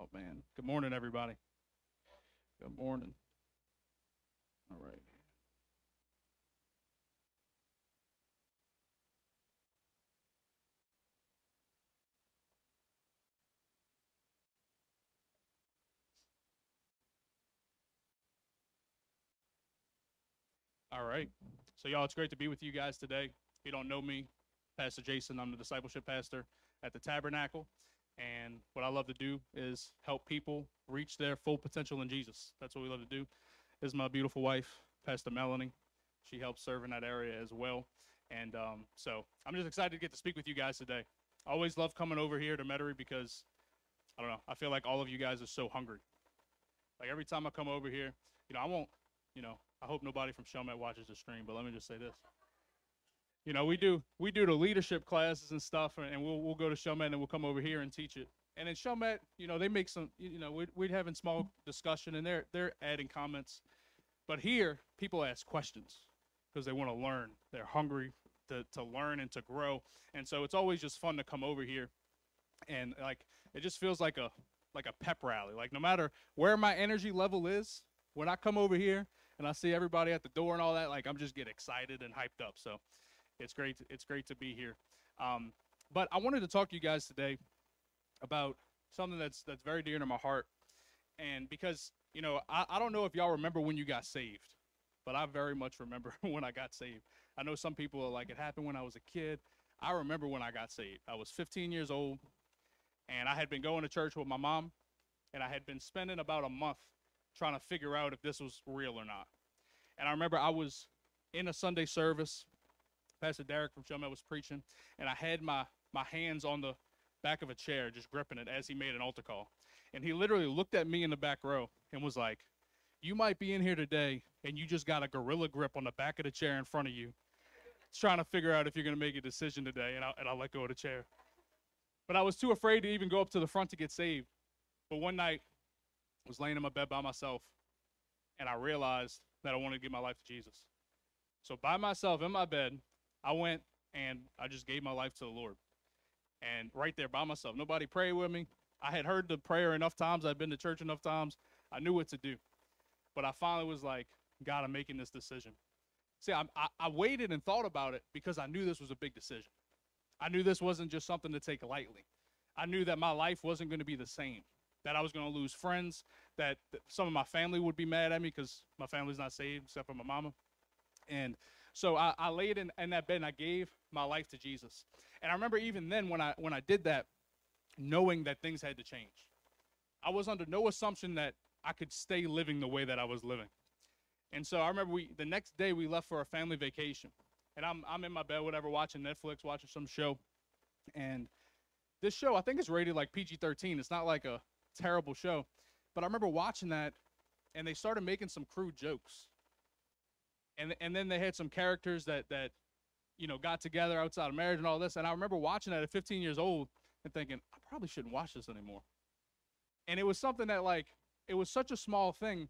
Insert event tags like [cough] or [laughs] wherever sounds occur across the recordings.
Oh man. Good morning, everybody. Good morning. All right. All right. So, y'all, it's great to be with you guys today. If you don't know me, Pastor Jason, I'm the discipleship pastor at the Tabernacle. And what I love to do is help people reach their full potential in Jesus. That's what we love to do. This is my beautiful wife, Pastor Melanie. She helps serve in that area as well. And um, so I'm just excited to get to speak with you guys today. I always love coming over here to Metairie because, I don't know, I feel like all of you guys are so hungry. Like every time I come over here, you know, I won't, you know, I hope nobody from Chalmette watches the stream, but let me just say this. You know, we do we do the leadership classes and stuff, and we'll we'll go to Chalmette and we'll come over here and teach it. And in Chalmette, you know, they make some, you know, we're, we're having small discussion and they're they're adding comments. But here, people ask questions because they want to learn. They're hungry to, to learn and to grow. And so it's always just fun to come over here. And like it just feels like a like a pep rally. Like no matter where my energy level is, when I come over here and I see everybody at the door and all that, like I'm just get excited and hyped up. So it's great. To, it's great to be here. Um, but I wanted to talk to you guys today about something that's that's very dear to my heart, and because you know I, I don't know if y'all remember when you got saved, but I very much remember [laughs] when I got saved. I know some people are like it happened when I was a kid. I remember when I got saved. I was 15 years old, and I had been going to church with my mom, and I had been spending about a month trying to figure out if this was real or not. And I remember I was in a Sunday service. Pastor Derek from Chalmette was preaching, and I had my my hands on the back of a chair, just gripping it as he made an altar call. And he literally looked at me in the back row and was like, You might be in here today and you just got a gorilla grip on the back of the chair in front of you, trying to figure out if you're going to make a decision today. And I, and I let go of the chair. But I was too afraid to even go up to the front to get saved. But one night, I was laying in my bed by myself and I realized that I wanted to give my life to Jesus. So by myself in my bed, I went and I just gave my life to the Lord and right there by myself. Nobody prayed with me. I had heard the prayer enough times. I'd been to church enough times. I knew what to do. But I finally was like, God, I'm making this decision. See, I, I, I waited and thought about it because I knew this was a big decision. I knew this wasn't just something to take lightly. I knew that my life wasn't going to be the same, that I was going to lose friends, that, that some of my family would be mad at me because my family's not saved except for my mama. And so I, I laid in, in that bed and I gave my life to Jesus. And I remember even then when I when I did that, knowing that things had to change. I was under no assumption that I could stay living the way that I was living. And so I remember we the next day we left for a family vacation. And I'm I'm in my bed, whatever, watching Netflix, watching some show. And this show, I think it's rated like PG-13. It's not like a terrible show. But I remember watching that and they started making some crude jokes and and then they had some characters that that you know got together outside of marriage and all this and i remember watching that at 15 years old and thinking i probably shouldn't watch this anymore. And it was something that like it was such a small thing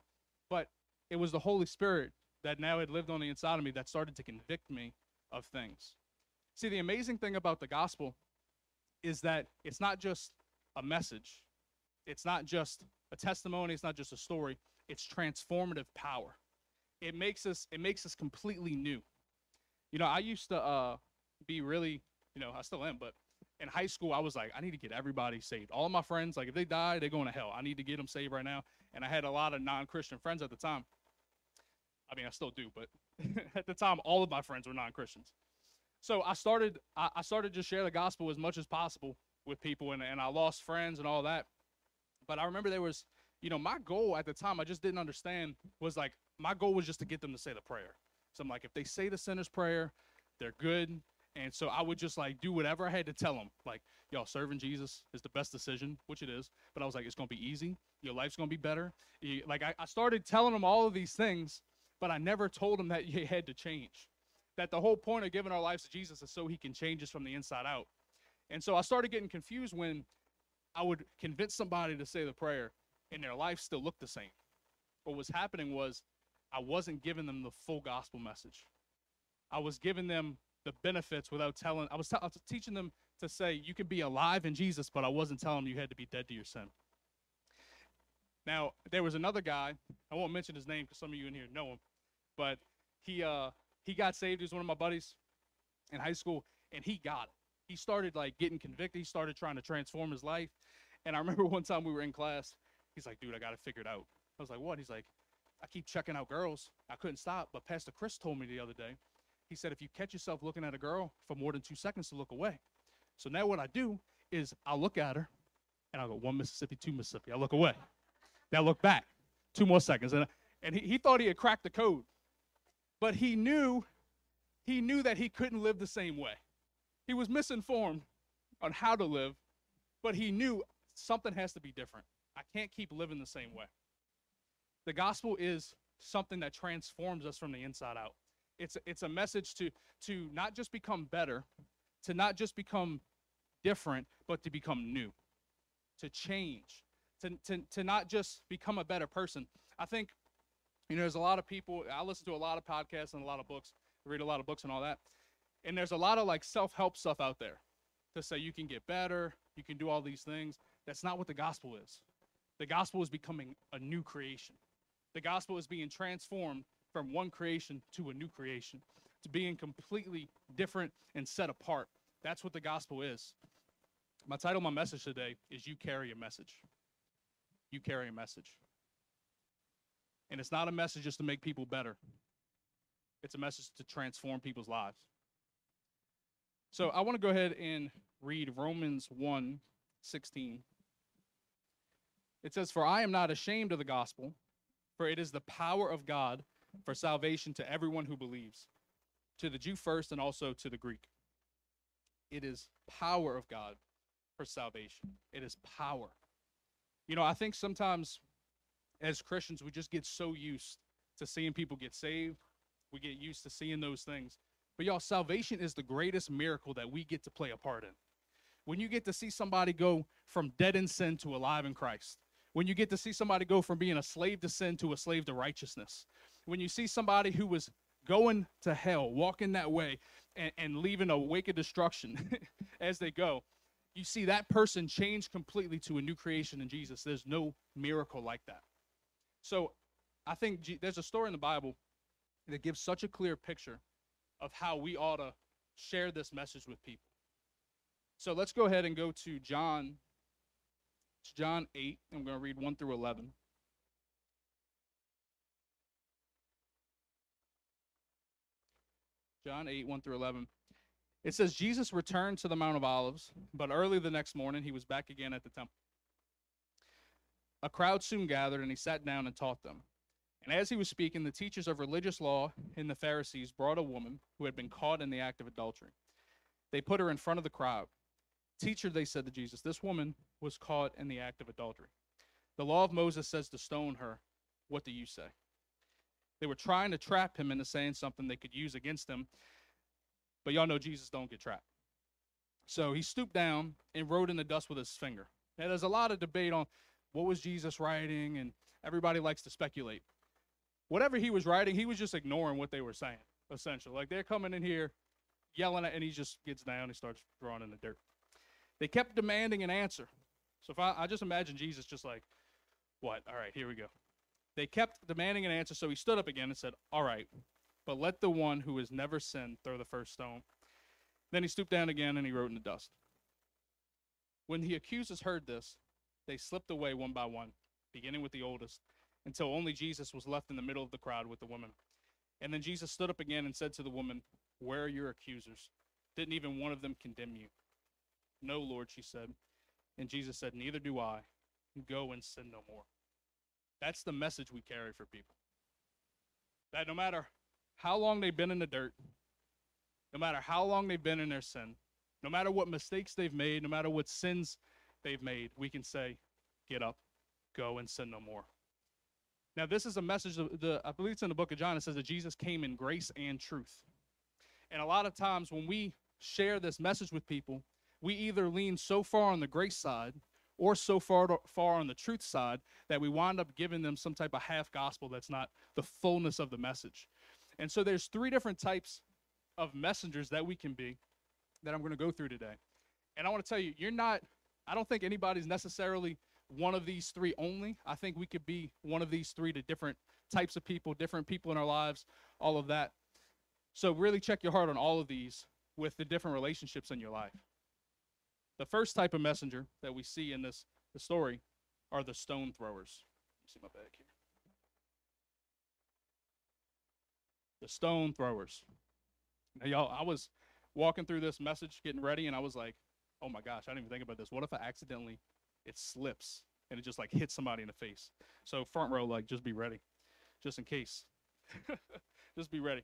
but it was the holy spirit that now had lived on the inside of me that started to convict me of things. See the amazing thing about the gospel is that it's not just a message. It's not just a testimony. It's not just a story. It's transformative power it makes us it makes us completely new. You know, I used to uh, be really, you know, I still am, but in high school I was like, I need to get everybody saved. All of my friends, like if they die, they're going to hell. I need to get them saved right now. And I had a lot of non-Christian friends at the time. I mean, I still do, but [laughs] at the time, all of my friends were non-Christians. So I started, I, I started to share the gospel as much as possible with people, and, and I lost friends and all that. But I remember there was, you know, my goal at the time, I just didn't understand, was like my goal was just to get them to say the prayer. So I'm like, if they say the sinner's prayer, they're good. And so I would just like do whatever I had to tell them. Like, y'all, serving Jesus is the best decision, which it is. But I was like, it's going to be easy. Your life's going to be better. Like, I, I started telling them all of these things, but I never told them that you had to change. That the whole point of giving our lives to Jesus is so he can change us from the inside out. And so I started getting confused when I would convince somebody to say the prayer and their life still looked the same. What was happening was I wasn't giving them the full gospel message. I was giving them the benefits without telling. I was, t- I was teaching them to say you can be alive in Jesus, but I wasn't telling them you had to be dead to your sin. Now, there was another guy, I won't mention his name because some of you in here know him, but he uh he got saved. He was one of my buddies in high school, and he got it. He started like getting convicted. He started trying to transform his life. And I remember [laughs] one time we were in class, he's like, dude, I got it figured out. I was like, what? He's like, I keep checking out girls. I couldn't stop, but Pastor Chris told me the other day. He said, if you catch yourself looking at a girl for more than two seconds, to look away. So now what I do is I look at her, and I go one Mississippi, two Mississippi. I look away. Now look back, two more seconds, and and he, he thought he had cracked the code, but he knew, he knew that he couldn't live the same way. He was misinformed on how to live, but he knew something has to be different. I can't keep living the same way. The gospel is something that transforms us from the inside out. It's it's a message to to not just become better, to not just become different, but to become new, to change, to to to not just become a better person. I think you know there's a lot of people. I listen to a lot of podcasts and a lot of books, read a lot of books and all that, and there's a lot of like self-help stuff out there to say you can get better, you can do all these things. That's not what the gospel is. The gospel is becoming a new creation. The gospel is being transformed from one creation to a new creation, to being completely different and set apart. That's what the gospel is. My title, my message today is You Carry a Message. You carry a message. And it's not a message just to make people better, it's a message to transform people's lives. So I want to go ahead and read Romans 1 16. It says, For I am not ashamed of the gospel, for it is the power of God for salvation to everyone who believes, to the Jew first and also to the Greek. It is power of God for salvation. It is power. You know, I think sometimes as Christians, we just get so used to seeing people get saved. We get used to seeing those things. But y'all, salvation is the greatest miracle that we get to play a part in. When you get to see somebody go from dead in sin to alive in Christ, when you get to see somebody go from being a slave to sin to a slave to righteousness, when you see somebody who was going to hell, walking that way, and, and leaving a wake of destruction [laughs] as they go, you see that person change completely to a new creation in Jesus. There's no miracle like that. So I think G- there's a story in the Bible that gives such a clear picture of how we ought to share this message with people. So let's go ahead and go to John. It's John 8. I'm going to read 1 through 11. John 8, 1 through 11. It says, Jesus returned to the Mount of Olives, but early the next morning he was back again at the temple. A crowd soon gathered, and he sat down and taught them. And as he was speaking, the teachers of religious law and the Pharisees brought a woman who had been caught in the act of adultery. They put her in front of the crowd. Teacher, they said to Jesus, this woman was caught in the act of adultery. The law of Moses says to stone her. What do you say? They were trying to trap him into saying something they could use against him. But y'all know Jesus don't get trapped. So he stooped down and wrote in the dust with his finger. Now, there's a lot of debate on what was Jesus writing, and everybody likes to speculate. Whatever he was writing, he was just ignoring what they were saying, essentially. Like they're coming in here yelling at, and he just gets down and starts drawing in the dirt. They kept demanding an answer. So if I, I just imagine Jesus just like, what? All right, here we go. They kept demanding an answer, so he stood up again and said, All right, but let the one who has never sinned throw the first stone. Then he stooped down again and he wrote in the dust. When the accusers heard this, they slipped away one by one, beginning with the oldest, until only Jesus was left in the middle of the crowd with the woman. And then Jesus stood up again and said to the woman, Where are your accusers? Didn't even one of them condemn you? No, Lord, she said. And Jesus said, Neither do I. Go and sin no more. That's the message we carry for people. That no matter how long they've been in the dirt, no matter how long they've been in their sin, no matter what mistakes they've made, no matter what sins they've made, we can say, Get up, go and sin no more. Now, this is a message, the, I believe it's in the book of John, it says that Jesus came in grace and truth. And a lot of times when we share this message with people, we either lean so far on the grace side or so far far on the truth side that we wind up giving them some type of half gospel that's not the fullness of the message. And so there's three different types of messengers that we can be that I'm going to go through today. And I want to tell you, you're not I don't think anybody's necessarily one of these three only. I think we could be one of these three to different types of people, different people in our lives, all of that. So really check your heart on all of these with the different relationships in your life. The first type of messenger that we see in this the story are the stone throwers. See my bag here. The stone throwers. Now, y'all, I was walking through this message, getting ready, and I was like, "Oh my gosh, I didn't even think about this. What if I accidentally it slips and it just like hits somebody in the face?" So front row, like, just be ready, just in case. [laughs] just be ready.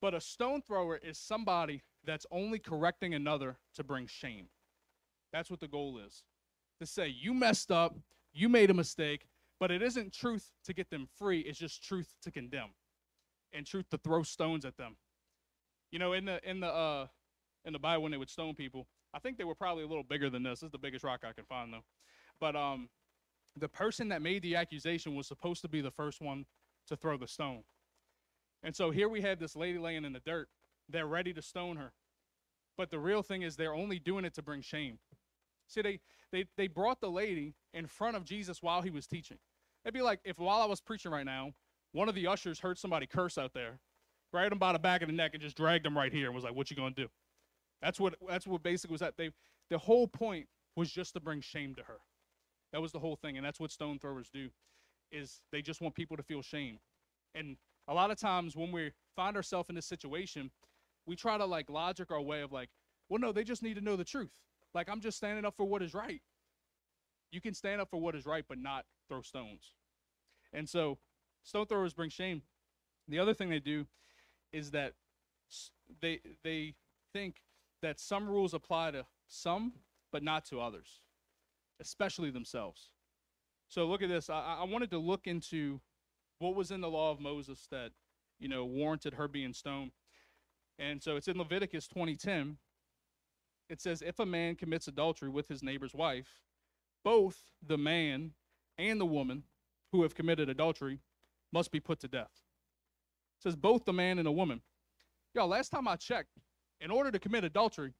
But a stone thrower is somebody that's only correcting another to bring shame. That's what the goal is. To say, you messed up, you made a mistake, but it isn't truth to get them free, it's just truth to condemn and truth to throw stones at them. You know, in the in the uh in the Bible when they would stone people, I think they were probably a little bigger than this. This is the biggest rock I can find though. But um the person that made the accusation was supposed to be the first one to throw the stone. And so here we have this lady laying in the dirt. They're ready to stone her. But the real thing is they're only doing it to bring shame. See, they, they, they brought the lady in front of Jesus while he was teaching. It'd be like if while I was preaching right now, one of the ushers heard somebody curse out there, grabbed him by the back of the neck and just dragged him right here and was like, "What you gonna do?" That's what that's what basically was that. They the whole point was just to bring shame to her. That was the whole thing, and that's what stone throwers do, is they just want people to feel shame. And a lot of times when we find ourselves in this situation, we try to like logic our way of like, well, no, they just need to know the truth. Like I'm just standing up for what is right. You can stand up for what is right, but not throw stones. And so stone throwers bring shame. The other thing they do is that they they think that some rules apply to some, but not to others, especially themselves. So look at this. I, I wanted to look into what was in the law of Moses that you know warranted her being stoned. And so it's in Leviticus 20:10. It says, "If a man commits adultery with his neighbor's wife, both the man and the woman who have committed adultery must be put to death." It says both the man and the woman. Y'all, last time I checked, in order to commit adultery,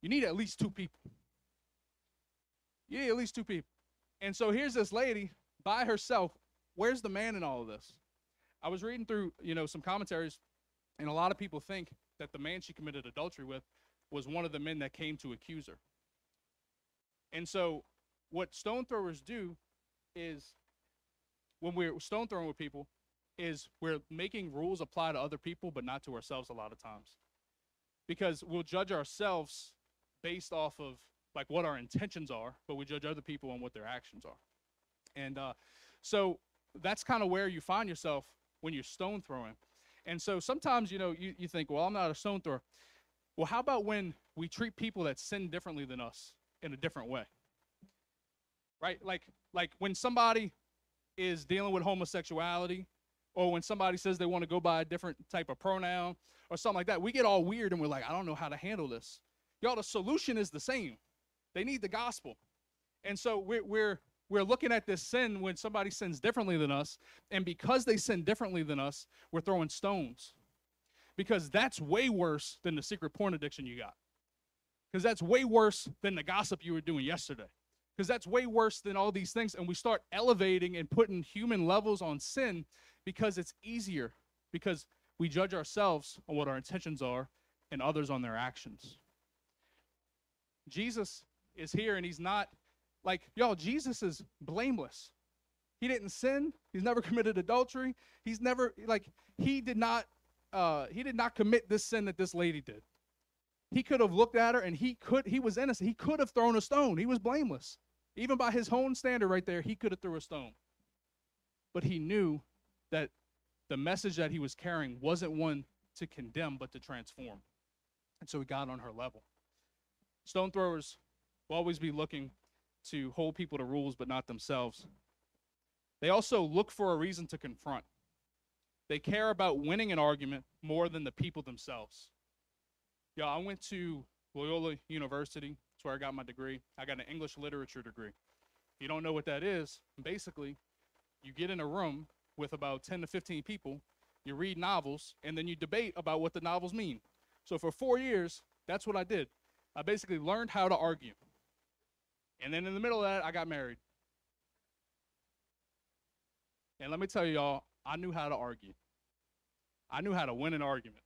you need at least two people. Need at least two people. And so here's this lady by herself. Where's the man in all of this? I was reading through, you know, some commentaries, and a lot of people think that the man she committed adultery with was one of the men that came to accuse her. And so what stone throwers do is when we're stone throwing with people is we're making rules apply to other people but not to ourselves a lot of times. Because we'll judge ourselves based off of like what our intentions are but we judge other people on what their actions are. And uh, so that's kind of where you find yourself when you're stone throwing. And so sometimes you know you, you think well i'm not a stone thrower well how about when we treat people that sin differently than us in a different way right like like when somebody is dealing with homosexuality or when somebody says they want to go by a different type of pronoun or something like that, we get all weird and we're like, I don't know how to handle this. Y'all, the solution is the same. They need the gospel. And so we're, we're, we're looking at this sin when somebody sins differently than us. And because they sin differently than us, we're throwing stones. Because that's way worse than the secret porn addiction you got. Because that's way worse than the gossip you were doing yesterday. Because that's way worse than all these things. And we start elevating and putting human levels on sin because it's easier because we judge ourselves on what our intentions are and others on their actions. Jesus is here and he's not like, y'all, Jesus is blameless. He didn't sin. He's never [laughs] committed adultery. He's never like he did not uh he did not commit this sin that this lady did. He could have looked at her and he could he was innocent. He could have thrown a stone. He was blameless. Even by his own standard right there, he could have threw a stone. But he knew that the message that he was carrying wasn't one to condemn, but to transform. And so he got on her level. Stone throwers will always be looking to hold people to rules, but not themselves. They also look for a reason to confront. They care about winning an argument more than the people themselves. Yeah, I went to Loyola University. That's where I got my degree. I got an English literature degree. If you don't know what that is, basically, you get in a room with about 10 to 15 people, you read novels, and then you debate about what the novels mean. So for four years, that's what I did. I basically learned how to argue. And then in the middle of that, I got married. And let me tell y'all, I knew how to argue. I knew how to win an argument.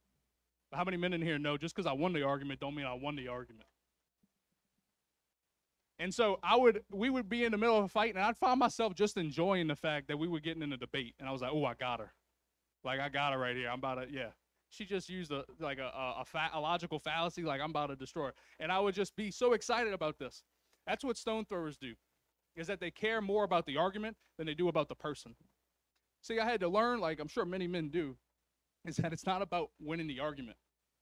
But how many men in here know just because I won the argument don't mean I won the argument? And so I would, we would be in the middle of a fight, and I'd find myself just enjoying the fact that we were getting in a debate, and I was like, "Oh, I got her, like I got her right here. I'm about to, yeah." She just used a like a a, a, fa- a logical fallacy, like I'm about to destroy her, and I would just be so excited about this. That's what stone throwers do, is that they care more about the argument than they do about the person. See, I had to learn, like I'm sure many men do, is that it's not about winning the argument.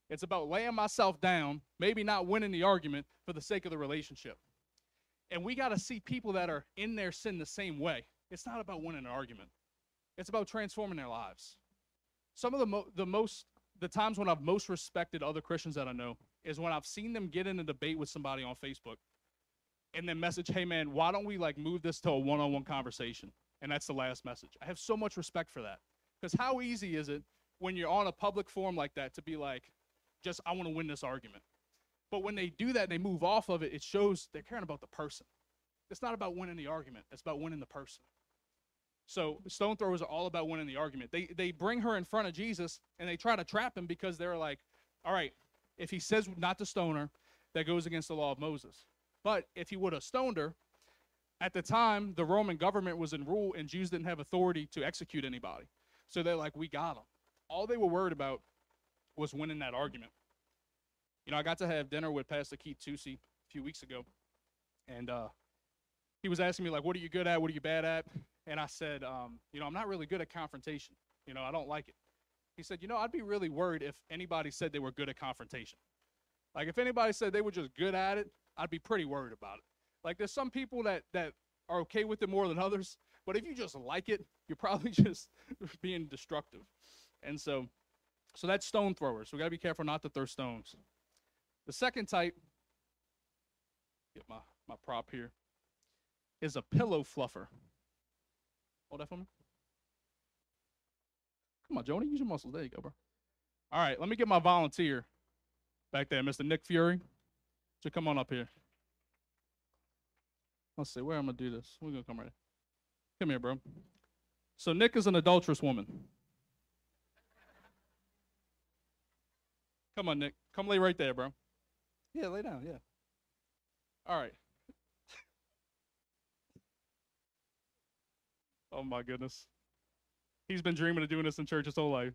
It's about laying myself down, maybe not winning the argument for the sake of the relationship. And we got to see people that are in their sin the same way. It's not about winning an argument. It's about transforming their lives. Some of the mo- the most the times when I've most respected other Christians that I know is when I've seen them get in a debate with somebody on Facebook and then message, "Hey man, why don't we like move this to a one-on-one conversation?" And that's the last message. I have so much respect for that. Cuz how easy is it when you're on a public forum like that to be like, "Just I want to win this argument." But when they do that, they move off of it, it shows they're caring about the person. It's not about winning the argument, it's about winning the person. So stone throwers are all about winning the argument. They they bring her in front of Jesus and they try to trap him because they're like, all right, if he says not to stone her, that goes against the law of Moses. But if he would have stoned her, at the time the Roman government was in rule and Jews didn't have authority to execute anybody. So they're like, we got him. All they were worried about was winning that argument. You know, I got to have dinner with Pastor Keith Tusi a few weeks ago, and uh, he was asking me like, "What are you good at? What are you bad at?" And I said, um, "You know, I'm not really good at confrontation. You know, I don't like it." He said, "You know, I'd be really worried if anybody said they were good at confrontation. Like, if anybody said they were just good at it, I'd be pretty worried about it. Like, there's some people that that are okay with it more than others, but if you just like it, you're [laughs] probably just being destructive. And so, so that's stone throwers. So we gotta be careful not to throw stones." The second type, get my, my prop here, is a pillow fluffer. Hold that for me. Come on, Joni, use your muscles. There you go, bro. All right, let me get my volunteer back there, Mr. Nick Fury. So come on up here. Let's see, where I'm gonna do this. We're gonna come right. Here. Come here, bro. So Nick is an adulterous woman. Come on, Nick. Come lay right there, bro. Yeah, lay down. Yeah. All right. oh my goodness. He's been dreaming of doing this in church his whole life.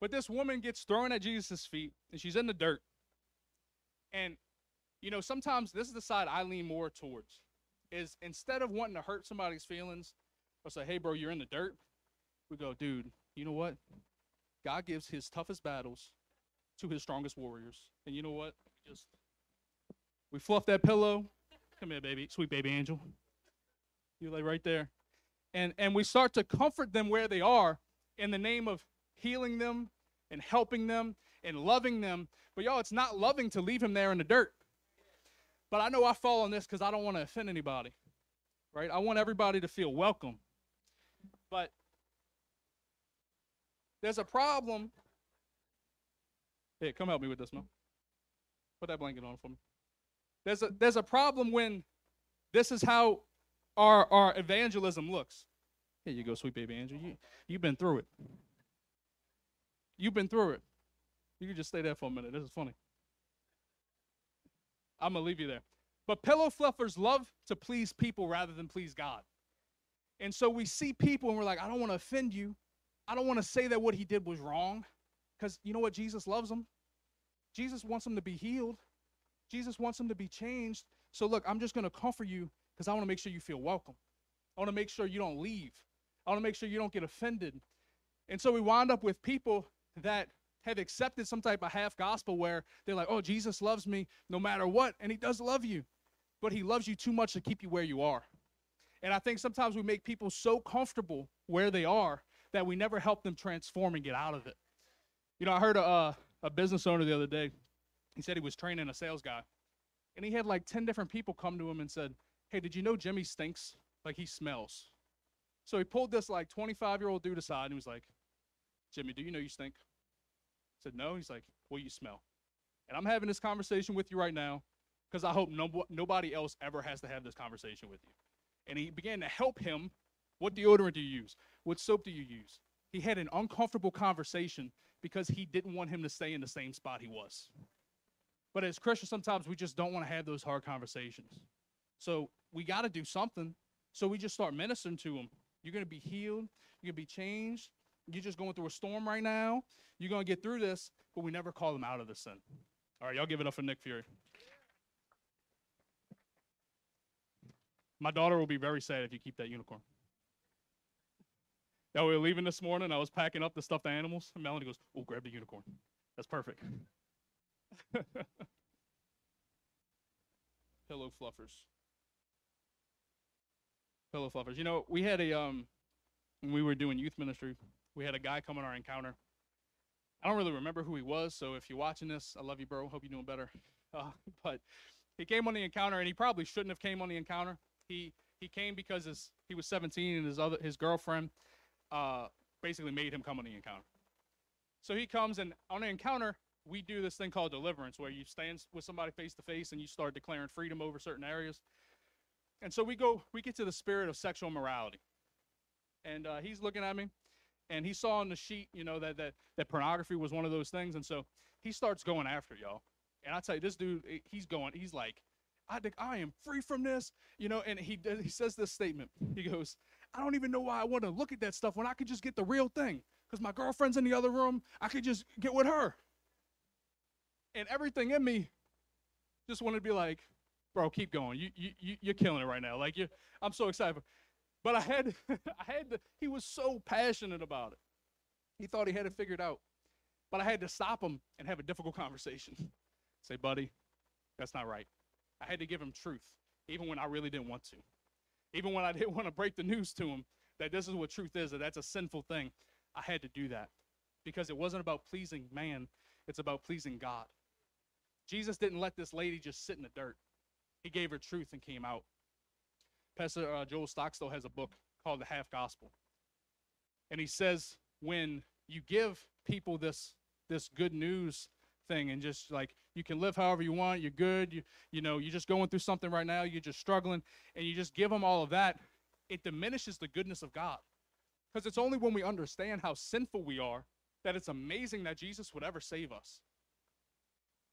But this woman gets thrown at Jesus' feet and she's in the dirt. And, you know, sometimes this is the side I lean more towards is instead of wanting to hurt somebody's feelings or say, hey, bro, you're in the dirt, we go, dude, you know what? God gives his toughest battles to his strongest warriors. And you know what? We just we fluff that pillow. Come here, baby, sweet baby angel. You lay right there. And and we start to comfort them where they are in the name of healing them and helping them and loving them. But y'all, it's not loving to leave him there in the dirt. But I know I fall on this because I don't want to offend anybody. Right? I want everybody to feel welcome. But there's a problem Hey, come help me with this, man. Put that blanket on for me. There's a there's a problem when this is how our our evangelism looks. Here you go, sweet baby Andrew. You you've been through it. You've been through it. You can just stay there for a minute. This is funny. I'm gonna leave you there. But pillow fluffers love to please people rather than please God. And so we see people and we're like, I don't want to offend you. I don't want to say that what he did was wrong. Because you know what? Jesus loves them. Jesus wants them to be healed. Jesus wants them to be changed. So, look, I'm just going to comfort you because I want to make sure you feel welcome. I want to make sure you don't leave. I want to make sure you don't get offended. And so we wind up with people that have accepted some type of half gospel where they're like, oh, Jesus loves me no matter what. And he does love you, but he loves you too much to keep you where you are. And I think sometimes we make people so comfortable where they are that we never help them transform and get out of it. You know, I heard a, a business owner the other day. He said he was training a sales guy, and he had like 10 different people come to him and said, Hey, did you know Jimmy stinks? Like he smells. So he pulled this like 25 year old dude aside and he was like, Jimmy, do you know you stink? I said, No. He's like, Well, you smell. And I'm having this conversation with you right now because I hope no, nobody else ever has to have this conversation with you. and he began to help him. What deodorant do you use? What soap do you use? He had an uncomfortable conversation because he didn't want him to stay in the same spot he was. But as Christians, sometimes we just don't want to have those hard conversations. So we got to do something. So we just start ministering to him. You're going to be healed. You're going to be changed. You're just going through a storm right now. You're going to get through this, but we never call them out of the sin. All right, y'all give it up for Nick Fury. My daughter will be very sad if you keep that unicorn. Yeah, we were leaving this morning. I was packing up the stuffed animals. And Melanie goes, Oh, grab the unicorn. That's perfect. [laughs] Pillow fluffers. Pillow fluffers. You know, we had a um when we were doing youth ministry, we had a guy come on our encounter. I don't really remember who he was, so if you're watching this, I love you, bro. Hope you're doing better. [laughs] Uh, but he came on the encounter, and he probably shouldn't have came on the encounter. He he came because his he was 17, and his other his girlfriend uh, basically made him come on the encounter. So he comes, and on the encounter, we do this thing called deliverance, where you stand with somebody face to face, and you start declaring freedom over certain areas. And so we go, we get to the spirit of sexual morality, and uh, he's looking at me, and he saw on the sheet, you know, that that that pornography was one of those things, and so he starts going after y'all. And I tell you, this dude, eh, he's going, he's like, I think I am free from this, you know. And he he says this statement. He goes, I don't even know why I want to look at that stuff when I could just get the real thing. Because my girlfriend's in the other room, I could just get with her. And everything in me just wanted to be like, bro, keep going. You, you you're killing it right now. Like you, I'm so excited. But I had [laughs] I had to. He was so passionate about it. He thought he had it figured out. But I had to stop him and have a difficult conversation. [laughs] Say, buddy, that's not right. I had to give him truth, even when I really didn't want to. Even when I [laughs] didn't want to break the news to him that this is what truth is, that that's a sinful thing, I had to do that because it wasn't about pleasing man, it's about pleasing God. Jesus didn't let this lady just sit in the dirt, He gave her truth and came out. Pastor uh, Joel Stockstill has a book called The Half Gospel. And he says, when you give people this, this good news thing and just like you can live however you want you're good you, you know you're just going through something right now you're just struggling and you just give them all of that it diminishes the goodness of god because it's only when we understand how sinful we are that it's amazing that jesus would ever save us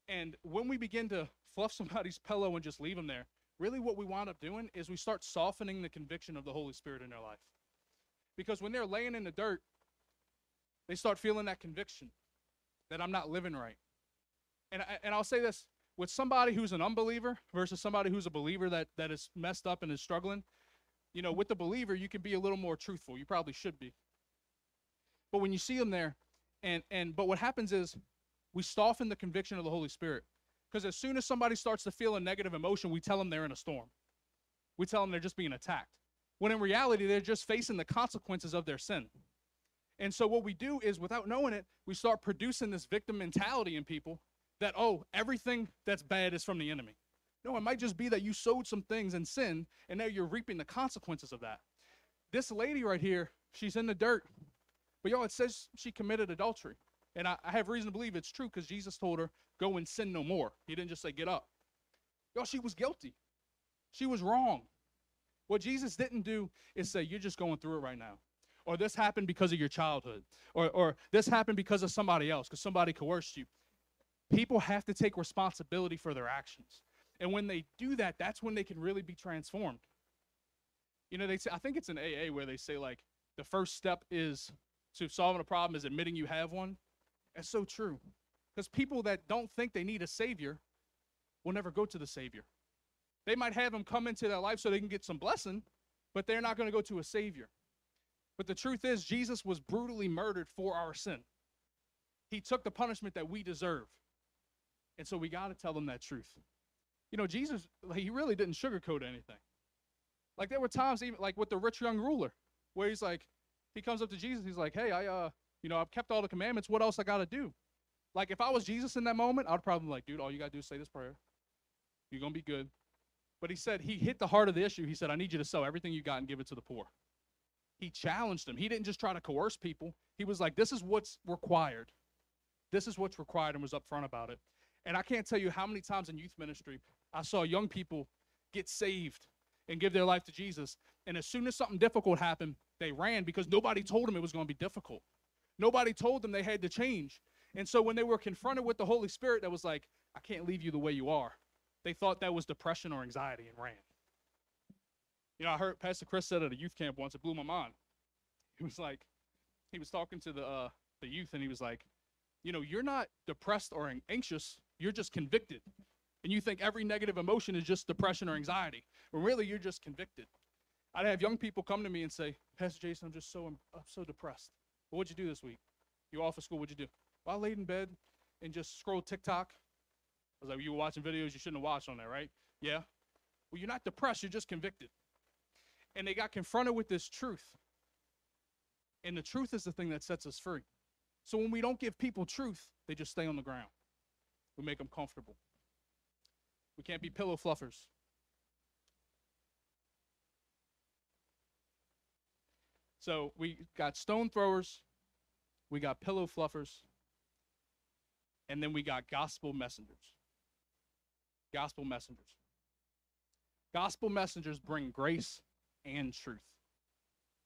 and when we begin to fluff [laughs] somebody's pillow and just leave them there really what we wind up doing is we start softening the conviction of the holy spirit in their life because when they're laying in the dirt they start feeling that conviction that i'm not living right and, and I'll say this with somebody who's an unbeliever versus somebody who's a believer that, that is messed up and is struggling, you know, with the believer, you can be a little more truthful. You probably should be. But when you see them there, and, and but what happens is we soften the conviction of the Holy Spirit. Because as soon as somebody starts to feel a negative emotion, we tell them they're in a storm. We tell them they're just being attacked. When in reality, they're just facing the consequences of their sin. And so what we do is, without knowing it, we start producing this victim mentality in people that, oh, everything that's bad is from the enemy. No, it might just be that you sowed some things in sin and now you're reaping the consequences of that. This lady right here, she's in the dirt. But y'all, it says she committed adultery. And I, I have reason to believe it's true because Jesus told her, go and sin no more. He didn't just say, get up. Y'all, she was guilty. She was wrong. What Jesus didn't do is say, you're just going through it right now. Or this happened because of your childhood. Or, or this happened because of somebody else, because somebody coerced you. People have to take responsibility for their actions. And when they do that, that's when they can really be transformed. You know, they say, I think it's an AA where they say, like, the first step is to solving a problem is admitting you have one. That's so true. Because people that don't think they need a savior will never go to the savior. They might have them come into their life so they can get some blessing, but they're not going to go to a savior. But the truth is, Jesus was brutally murdered for our sin. He took the punishment that we deserve. And so we got to tell them that truth. You know, Jesus, like, he really didn't sugarcoat anything. Like there were times, even like with the rich young ruler, where he's like, he comes up to Jesus, he's like, hey, I, uh, you know, I've kept all the commandments. What else I got to do? Like if I was Jesus in that moment, I'd probably like, dude, all you got to do is say this prayer. You're going to be good. But he said, he hit the heart of the issue. He said, I need you to sell everything you got and give it to the poor. He challenged them. He didn't just try to coerce people. He was like, this is what's required. This is what's required and was upfront about it. And I can't tell you how many times in youth ministry I saw young people get saved and give their life to Jesus. And as soon as something difficult happened, they ran because nobody told them it was going to be difficult. Nobody told them they had to change. And so when they were confronted with the Holy Spirit that was like, I can't leave you the way you are, they thought that was depression or anxiety and ran. You know, I heard Pastor Chris said at a youth camp once, it blew my mind. He was like, he was talking to the uh, the youth, and he was like, you know, you're not depressed or anxious, you're just convicted. And you think every negative emotion is just depression or anxiety, when really you're just convicted. I'd have young people come to me and say, Pastor Jason, I'm just so I'm so depressed. Well, what'd you do this week? You off of school? What'd you do? Well, I laid in bed and just scrolled TikTok. I was like, you were watching videos you shouldn't have watched on there, right? Yeah. Well, you're not depressed, you're just convicted. And they got confronted with this truth. And the truth is the thing that sets us free. So when we don't give people truth, they just stay on the ground. We make them comfortable. We can't be pillow fluffers. So we got stone throwers, we got pillow fluffers, and then we got gospel messengers. Gospel messengers. Gospel messengers bring grace and truth.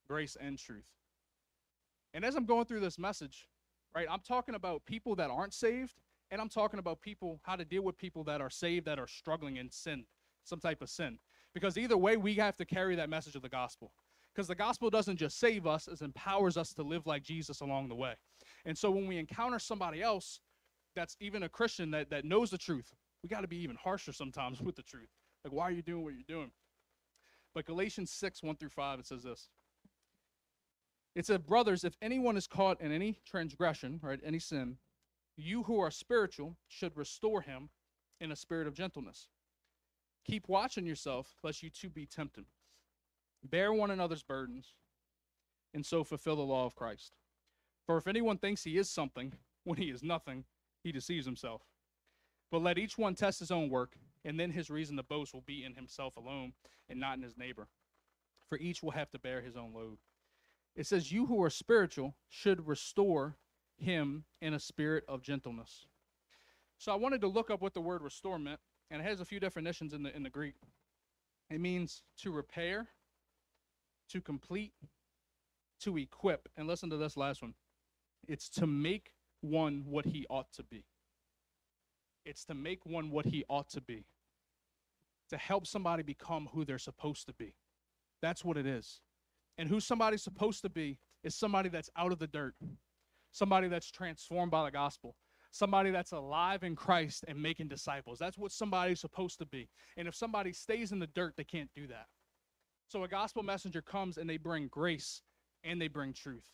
Grace and truth. And as I'm going through this message, right, I'm talking about people that aren't saved, and I'm talking about people, how to deal with people that are saved, that are struggling in sin, some type of sin. Because either way, we have to carry that message of the gospel. Because the gospel doesn't just save us, it empowers us to live like Jesus along the way. And so when we encounter somebody else that's even a Christian that, that knows the truth, we got to be even harsher sometimes [laughs] with the truth. Like, why are you doing what you're doing? But Galatians 6, 1 through 5, it says this. It said, Brothers, if anyone is caught in any transgression, right, any sin, you who are spiritual should restore him in a spirit of gentleness. Keep watching yourself, lest you too be tempted. Bear one another's burdens, and so fulfill the law of Christ. For if anyone thinks he is something when he is nothing, he deceives himself. But let each one test his own work, and then his reason to boast will be in himself alone and not in his neighbor. For each will have to bear his own load. It says, You who are spiritual should restore him in a spirit of gentleness. So I wanted to look up what the word restore meant, and it has a few definitions in the in the Greek. It means to repair, to complete, to equip. And listen to this last one. It's to make one what he ought to be. It's to make one what he ought to be. To help somebody become who they're supposed to be. That's what it is. And who somebody's supposed to be is somebody that's out of the dirt, somebody that's transformed by the gospel, somebody that's alive in Christ and making disciples. That's what somebody's supposed to be. And if somebody stays in the dirt, they can't do that. So a gospel messenger comes and they bring grace and they bring truth.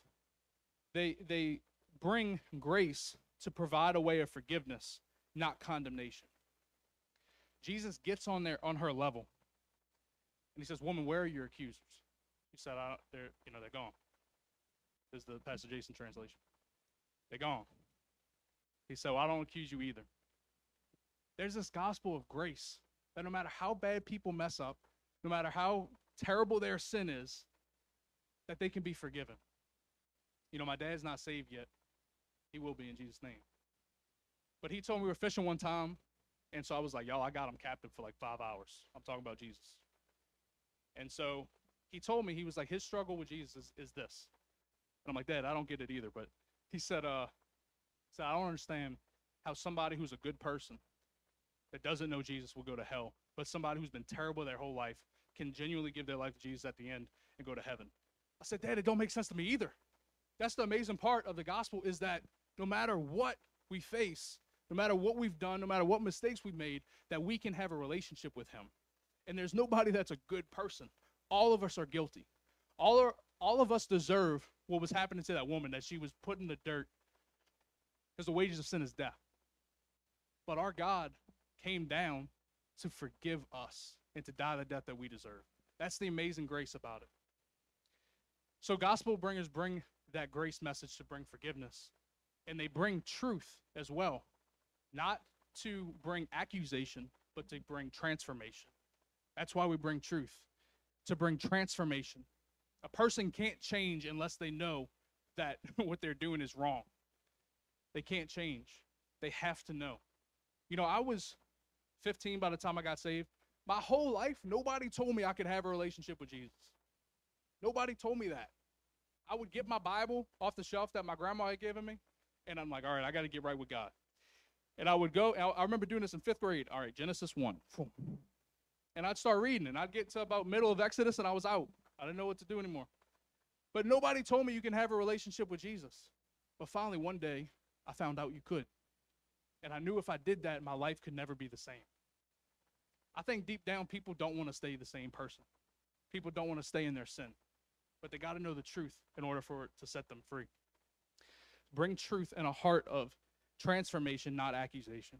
They they bring grace to provide a way of forgiveness, not condemnation. Jesus gets on there on her level. And he says, Woman, where are your accusers? He said, I, they're, you know, they're gone. This is the Pastor Jason translation. They're gone. He said, well, I don't accuse you either. There's this gospel of grace that no matter how bad people mess up, no matter how terrible their sin is, that they can be forgiven. You know, my dad's not saved yet. He will be in Jesus' name. But he told me we were fishing one time, and so I was like, y'all, I got him captive for like five hours. I'm talking about Jesus. And so he told me, he was like, his struggle with Jesus is, is this. And I'm like, Dad, I don't get it either. But he said, uh, said, I don't understand how somebody who's a good person that doesn't know Jesus will go to hell, but somebody who's been terrible their whole life can genuinely give their life to Jesus at the end and go to heaven. I said, Dad, it don't make sense to me either. That's the amazing part of the gospel is that no matter what we face, no matter what we've done, no matter what mistakes we've made, that we can have a relationship with him. And there's nobody that's a good person. All of us are guilty. All, are, all of us deserve what was happening to that woman, that she was put in the dirt. Because the wages of sin is death. But our God came down to forgive us and to die the death that we deserve. That's the amazing grace about it. So, gospel bringers bring that grace message to bring forgiveness, and they bring truth as well, not to bring accusation, but to bring transformation. That's why we bring truth, to bring transformation. A person can't change unless they know that [laughs] what they're doing is wrong. They can't change. They have to know. You know, I was 15 by the time I got saved. My whole life, nobody told me I could have a relationship with Jesus. Nobody told me that. I would get my Bible off the shelf that my grandma had given me, and I'm like, all right, I got to get right with God. And I would go, I remember doing this in fifth grade. All right, Genesis 1. And I'd start reading, and I'd get to about middle of Exodus, and I was out. I didn't know what to do anymore. But nobody told me you can have a relationship with Jesus. But finally, one day, I found out you could. And I knew if I did that, my life could never be the same. I think deep down, people don't want to stay the same person. People don't want to stay in their sin. But they got to know the truth in order for it to set them free. Bring truth in a heart of transformation, not accusation.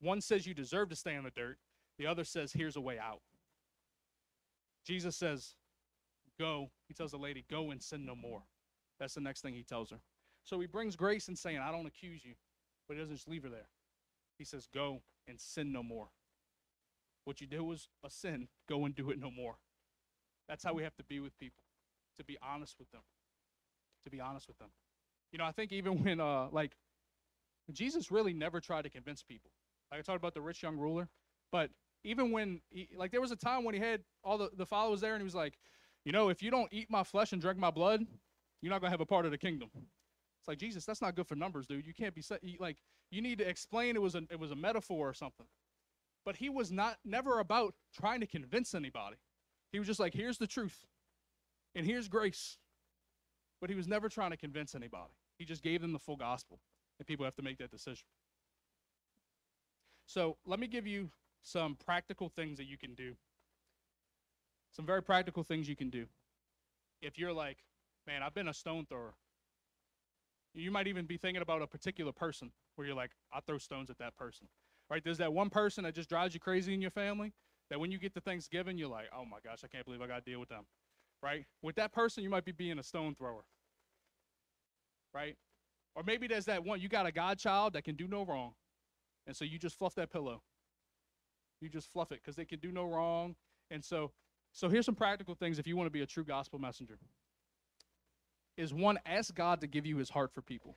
One says you deserve to stay in the dirt, the other says here's a way out. Jesus says, Go. He tells the lady, Go and sin no more. That's the next thing he tells her. So he brings grace in saying, I don't accuse you, but he doesn't just leave her there. He says, Go and sin no more. What you did was a sin. Go and do it no more. That's how we have to be with people, to be honest with them. To be honest with them. You know, I think even when, uh, like, Jesus really never tried to convince people. Like I talked about the rich young ruler, but even when, he, like, there was a time when he had all the, the followers there and he was like, you know, if you don't eat my flesh and drink my blood, you're not going to have a part of the kingdom. It's like, Jesus, that's not good for numbers, dude. You can't be, like, you need to explain it was a, it was a metaphor or something. But he was not, never about trying to convince anybody. He was just like, here's the truth and here's grace. But he was never trying to convince anybody. He just gave them the full gospel and people have to make that decision. So let me give you some practical things that you can do. Some very practical things you can do. If you're like, man, I've been a stone thrower. You might even be thinking about a particular person where you're like, I throw stones at that person. Right? There's that one person that just drives you crazy in your family that when you get to Thanksgiving, you're like, oh my gosh, I can't believe I got to deal with them. Right? With that person, you might be being a stone thrower. Right? Or maybe there's that one, you got a godchild that can do no wrong. And so you just fluff that pillow. You just fluff it because they can do no wrong. And so, so here's some practical things if you want to be a true gospel messenger. Is one, ask God to give you his heart for people.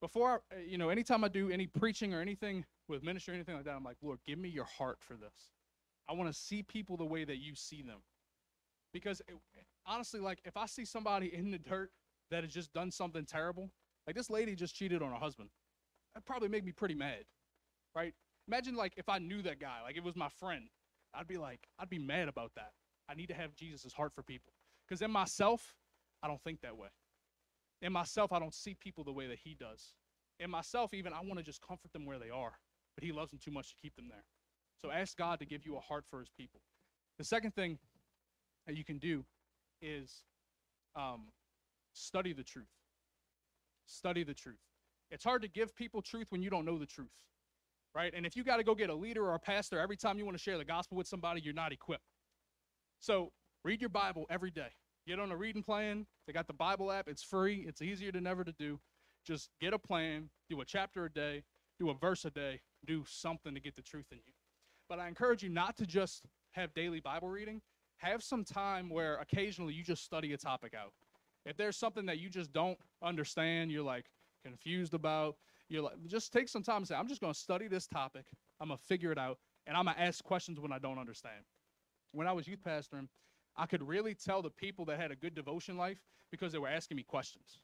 Before, I, you know, anytime I do any preaching or anything with ministry or anything like that, I'm like, Lord, give me your heart for this. I want to see people the way that you see them. Because it, honestly, like if I see somebody in the dirt that has just done something terrible. Like this lady just cheated on her husband. That probably make me pretty mad, right? Imagine like if I knew that guy, like it was my friend, I'd be like, I'd be mad about that. I need to have Jesus' heart for people. Because in myself, I don't think that way. In myself, I don't see people the way that he does. In myself, even I want to just comfort them where they are, but he loves them too much to keep them there. So ask God to give you a heart for his people. The second thing that you can do is um, Study the truth. Study the truth. It's hard to give people truth when you don't know the truth, right? And if you got to go get a leader or a pastor every time you want to share the gospel with somebody, you're not equipped. So read your Bible every day. Get on a reading plan. They got the Bible app. It's free. It's easier than ever to do. Just get a plan, do a chapter a day, do a verse a day, do something to get the truth in you. But I encourage you not to just have daily Bible reading. Have some time where occasionally you just study a topic out. If there's something that you just don't understand, you're like confused about, you're like, just take some time and say, I'm just going to study this topic. I'm going to figure it out. And I'm going to ask questions when I don't understand. When I was youth pastoring, I could really tell the people that had a good devotion life because they were asking me questions.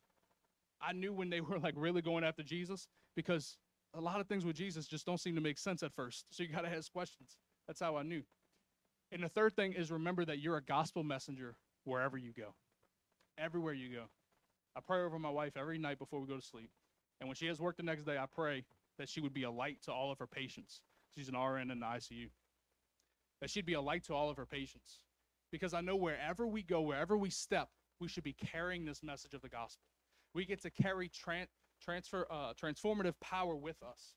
I knew when they were like really going after Jesus because a lot of things with Jesus just don't seem to make sense at first. So you got to ask questions. That's how I knew. And the third thing is remember that you're a gospel messenger wherever you go everywhere you go. I pray over my wife every night before we go to sleep. And when she has work the next day, I pray that she would be a light to all of her patients. She's an RN in the ICU. That she'd be a light to all of her patients. Because I know wherever we go, wherever we step, we should be carrying this message of the gospel. We get to carry tran- transfer, uh, transformative power with us.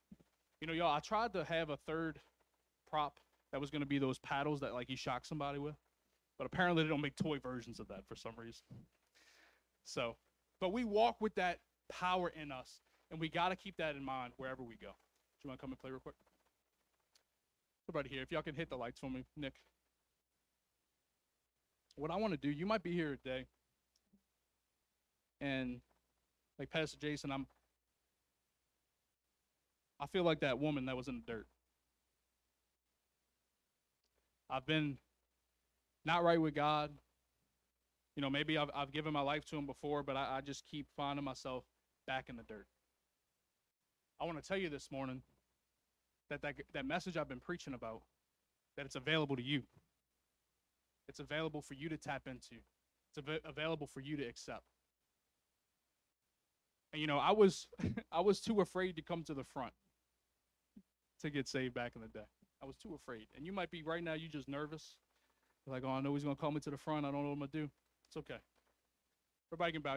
You know, y'all, I tried to have a third prop that was going to be those paddles that like you shock somebody with, but apparently they don't make toy versions of that for some reason. So, but we walk with that power in us, and we got to keep that in mind wherever we go. Do you want to come and play real quick? Everybody here, if y'all can hit the lights for me, Nick. What I want to do, you might be here today, and like Pastor Jason, I'm. I feel like that woman that was in the dirt. I've been not right with God. You know, maybe I've, I've given my life to Him before, but I, I just keep finding myself back in the dirt. I want to tell you this morning that, that that message I've been preaching about, that it's available to you. It's available for you to tap into. It's av- available for you to accept. And you know, I was [laughs] I was too afraid to come to the front to get saved back in the day. I was too afraid. And you might be right now, you just nervous. You're like, oh, I know he's gonna call me to the front. I don't know what I'm gonna do. It's okay. Everybody can bow.